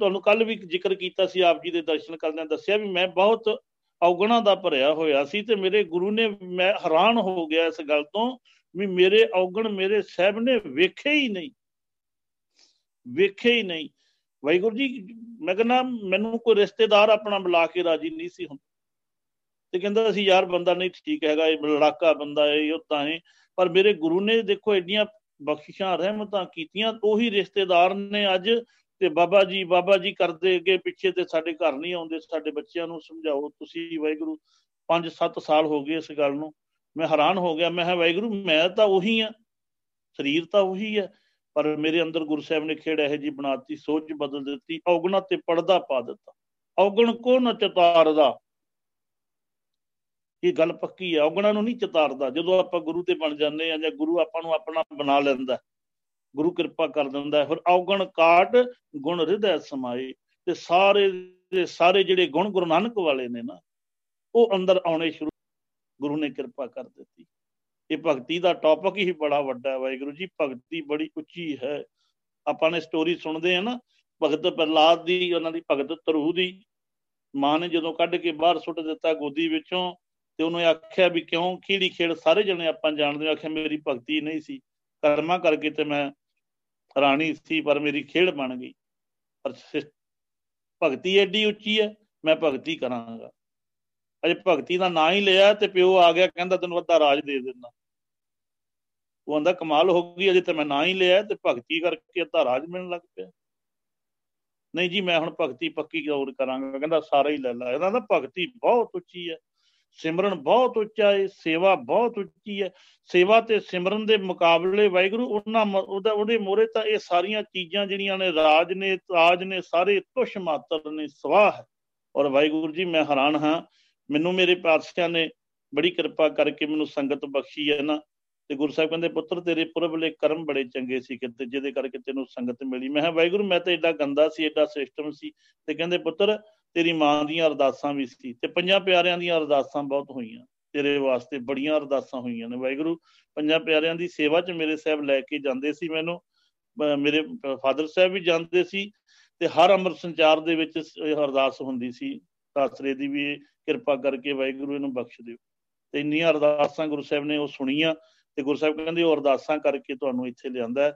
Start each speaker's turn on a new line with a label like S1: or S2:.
S1: ਤੁਹਾਨੂੰ ਕੱਲ ਵੀ ਜ਼ਿਕਰ ਕੀਤਾ ਸੀ, ਆਪ ਜੀ ਦੇ ਦਰਸ਼ਨ ਕਰਦਿਆਂ ਦੱਸਿਆ ਵੀ ਮੈਂ ਬਹੁਤ ਔਗਣਾ ਦਾ ਭਰਿਆ ਹੋਇਆ ਸੀ ਤੇ ਮੇਰੇ ਗੁਰੂ ਨੇ ਮੈਂ ਹੈਰਾਨ ਹੋ ਗਿਆ ਇਸ ਗੱਲ ਤੋਂ ਵੀ ਮੇਰੇ ਔਗਣ ਮੇਰੇ ਸਾਹਿਬ ਨੇ ਵੇਖੇ ਹੀ ਨਹੀਂ। ਵੇਖੇ ਹੀ ਨਹੀਂ। ਵਾਹਿਗੁਰੂ ਜੀ, ਮੈਂ ਕਹਿੰਦਾ ਮੈਨੂੰ ਕੋਈ ਰਿਸ਼ਤੇਦਾਰ ਆਪਣਾ ਬੁਲਾ ਕੇ ਰਾਜੀ ਨਹੀਂ ਸੀ ਹੁੰਦਾ। ਤੇ ਕਹਿੰਦਾ ਸੀ, ਯਾਰ ਬੰਦਾ ਨਹੀਂ ਠੀਕ ਹੈਗਾ, ਇਹ ਲੜਾਕਾ ਬੰਦਾ ਹੈ, ਇਹ ਤਾਂ ਹੈ। ਪਰ ਮੇਰੇ ਗੁਰੂ ਨੇ ਦੇਖੋ ਐਡੀਆਂ ਬਖਸ਼ਿਸ਼ਾਂ, ਰਹਿਮਤਾਂ ਕੀਤੀਆਂ, ਉਹੀ ਰਿਸ਼ਤੇਦਾਰ ਨੇ ਅੱਜ ਤੇ ਬਾਬਾ ਜੀ ਬਾਬਾ ਜੀ ਕਰਦੇ ਅੱਗੇ ਪਿੱਛੇ ਤੇ ਸਾਡੇ ਘਰ ਨਹੀਂ ਆਉਂਦੇ, ਸਾਡੇ ਬੱਚਿਆਂ ਨੂੰ ਸਮਝਾਓ, ਤੁਸੀਂ ਵਾਹਿਗੁਰੂ 5-7 ਸਾਲ ਹੋ ਗਏ ਇਸ ਗੱਲ ਨੂੰ। ਮੈਂ ਹੈਰਾਨ ਹੋ ਗਿਆ, ਮੈਂ ਕਿਹਾ ਵਾਹਿਗੁਰੂ, ਮੈਂ ਤਾਂ ਉਹੀ ਆ ਸਰੀਰ ਤਾਂ ਉਹੀ ਹੈ, ਪਰ ਮੇਰੇ ਅੰਦਰ ਗੁਰੂ ਸਾਹਿਬ ਨੇ ਖੇੜ ਇਹ ਜੀ ਬਣਾਤੀ ਸੋਚ ਬਦਲ ਦਿੱਤੀ, ਔਗਣਾ ਤੇ ਪਰਦਾ ਪਾ ਦਿੱਤਾ। ਔਗਣ ਕੋ ਨ ਚਤਾਰਦਾ? ਇਹ ਗੱਲ ਪੱਕੀ ਹੈ, ਔਗਣਾ ਨੂੰ ਨਹੀਂ ਚਤਾਰਦਾ, ਜਦੋਂ ਆਪਾਂ ਗੁਰੂ ਤੇ ਬਣ ਜਾਂਦੇ ਆ ਜਾਂ ਗੁਰੂ ਆਪਾਂ ਨੂੰ ਆਪਣਾ ਬਣਾ ਲੈਂਦਾ ਗੁਰੂ ਕਿਰਪਾ ਕਰ ਦਿੰਦਾ ਫਿਰ ਔਗਣ ਕਾਟ ਗੁਣ ਹਿਰਦੈ ਸਮਾਏ। ਤੇ ਸਾਰੇ ਦੇ ਸਾਰੇ ਜਿਹੜੇ ਗੁਣ ਗੁਰੂ ਨਾਨਕ ਵਾਲੇ ਨੇ ਨਾ, ਉਹ ਅੰਦਰ ਆਉਣੇ ਸ਼ੁਰੂ ਗੁਰੂ ਨੇ ਕਿਰਪਾ ਕਰ ਦਿੱਤੀ। ਇਹ ਭਗਤੀ ਦਾ ਟੌਪਿਕ ਹੀ ਬੜਾ ਵੱਡਾ ਹੈ ਵਾਹਿਗੁਰੂ ਜੀ। ਭਗਤੀ ਬੜੀ ਉੱਚੀ ਹੈ। ਆਪਾਂ ਨੇ ਸਟੋਰੀ ਸੁਣਦੇ ਆ ਨਾ, ਭਗਤ ਪ੍ਰਲਾਦ ਦੀ, ਉਹਨਾਂ ਦੀ ਭਗਤ ਤਰੂ ਦੀ। ਮਾਂ ਨੇ ਜਦੋਂ ਕੱਢ ਕੇ ਬਾਹਰ ਸੁੱਟ ਦਿੱਤਾ ਗੋਦੀ ਵਿੱਚੋਂ, ਤੇ ਉਹਨੂੰ ਆਖਿਆ ਵੀ ਕਿਉਂ? ਖੀੜੀ ਖੇੜ ਸਾਰੇ ਜਣੇ ਆਪਾਂ ਜਾਣਦੇ ਆ ਆਖਿਆ, ਮੇਰੀ ਭਗਤੀ ਨਹੀਂ ਸੀ। ਕਰਮਾ ਕਰਕੇ ਤੇ ਮੈਂ ਰਾਣੀ ਸੀ, ਪਰ ਮੇਰੀ ਖੇੜ ਬਣ ਗਈ। ਪਰ ਭਗਤੀ ਐਡੀ ਉੱਚੀ ਹੈ, ਮੈਂ ਭਗਤੀ ਕਰਾਂਗਾ। ਅਜੇ ਭਗਤੀ ਦਾ ਨਾਂ ਹੀ ਲਿਆ ਤੇ ਪਿਓ ਆ ਗਿਆ, ਕਹਿੰਦਾ ਤੈਨੂੰ ਅੱਧਾ ਰਾਜ ਦੇ ਦਿੰਦਾ। ਉਹ ਆਂਦਾ, ਕਮਾਲ ਹੋ ਗਈ, ਅਜੇ ਤੇ ਮੈਂ ਨਾਂ ਹੀ ਲਿਆ ਤੇ ਭਗਤੀ ਕਰਕੇ ਅੱਧਾ ਰਾਜ ਮਿਲਣ ਲੱਗ ਪਿਆ। ਨਹੀਂ ਜੀ, ਮੈਂ ਹੁਣ ਭਗਤੀ ਪੱਕੀ ਗੌਰ ਕਰਾਂਗਾ, ਕਹਿੰਦਾ, ਸਾਰਾ ਹੀ ਲੈ ਲਾ। ਇਹਦਾ ਤਾਂ ਭਗਤੀ ਬਹੁਤ ਉੱਚੀ ਹੈ। ਸਿਮਰਨ ਬਹੁਤ ਉੱਚਾ ਹੈ ਸੇਵਾ ਬਹੁਤ ਉੱਚੀ ਹੈ ਸੇਵਾ ਤੇ ਸਿਮਰਨ ਦੇ ਮੁਕਾਬਲੇ ਵਾਹਿਗੁਰੂ ਉਹਨਾਂ ਉਹਦਾ, ਉਹਦੇ ਮੋਰੇ ਤਾਂ ਇਹ ਸਾਰੀਆਂ ਚੀਜ਼ਾਂ ਜਿਹੜੀਆਂ ਨੇ, ਰਾਜ ਨੇ, ਤਾਜ ਨੇ, ਸਾਰੇ ਤੁਸ਼ ਮਾਤਰ ਨੇ, ਸਵਾਹ ਹੈ। ਔਰ ਵਾਹਿਗੁਰੂ ਜੀ, ਮੈਂ ਹੈਰਾਨ ਹਾਂ। ਮੈਨੂੰ ਮੇਰੇ ਪਾਤਸ਼ਾਹ ਨੇ ਬੜੀ ਕਿਰਪਾ ਕਰਕੇ ਮੈਨੂੰ ਸੰਗਤ ਬਖਸ਼ੀ ਹੈ ਨਾ। ਤੇ ਗੁਰੂ ਸਾਹਿਬ ਕਹਿੰਦੇ, ਪੁੱਤਰ, ਤੇਰੇ ਪੁਰਬਲੇ ਕਰਮ ਬੜੇ ਚੰਗੇ ਸੀ ਕਿਤੇ ਜਿਹਦੇ ਕਰਕੇ ਤੈਨੂੰ ਸੰਗਤ ਮਿਲੀ। ਮੈਂ ਕਿਹਾ, ਵਾਹਿਗੁਰੂ, ਮੈਂ ਤਾਂ ਐਡਾ ਗੰਦਾ ਸੀ ਐਡਾ ਸਿਸਟਮ ਸੀ। ਤੇ ਕਹਿੰਦੇ, ਪੁੱਤਰ ਤੇਰੀ ਮਾਂ ਦੀਆਂ ਅਰਦਾਸਾਂ ਵੀ ਸੀ ਤੇ ਪੰਜਾਂ ਪਿਆਰਿਆਂ ਦੀਆਂ ਅਰਦਾਸਾਂ ਬਹੁਤ ਹੋਈਆਂ, ਤੇਰੇ ਵਾਸਤੇ ਬੜੀਆਂ ਅਰਦਾਸਾਂ ਹੋਈਆਂ ਨੇ। ਵਾਹਿਗੁਰੂ, ਪੰਜਾਂ ਪਿਆਰਿਆਂ ਦੀ ਸੇਵਾ 'ਚ ਮੇਰੇ ਸਾਹਿਬ ਲੈ ਕੇ ਜਾਂਦੇ ਸੀ ਮੈਨੂੰ ਮੇਰੇ ਫਾਦਰ ਸਾਹਿਬ ਵੀ ਜਾਂਦੇ ਸੀ ਤੇ ਹਰ ਅੰਮ੍ਰਿਤ ਸੰਚਾਰ ਦੇ ਵਿੱਚ ਅਰਦਾਸ ਹੁੰਦੀ ਸੀ। ਸਾਸਰੇ ਦੀ ਵੀ ਕਿਰਪਾ ਕਰਕੇ ਵਾਹਿਗੁਰੂ ਇਹਨੂੰ ਬਖਸ਼ ਦਿਓ। ਤੇ ਇੰਨੀਆਂ ਅਰਦਾਸਾਂ ਗੁਰੂ ਸਾਹਿਬ ਨੇ ਉਹ ਸੁਣੀਆਂ ਤੇ ਗੁਰੂ ਸਾਹਿਬ ਕਹਿੰਦੇ ਉਹ ਅਰਦਾਸਾਂ ਕਰਕੇ ਤੁਹਾਨੂੰ ਇੱਥੇ ਲਿਆਂਦਾ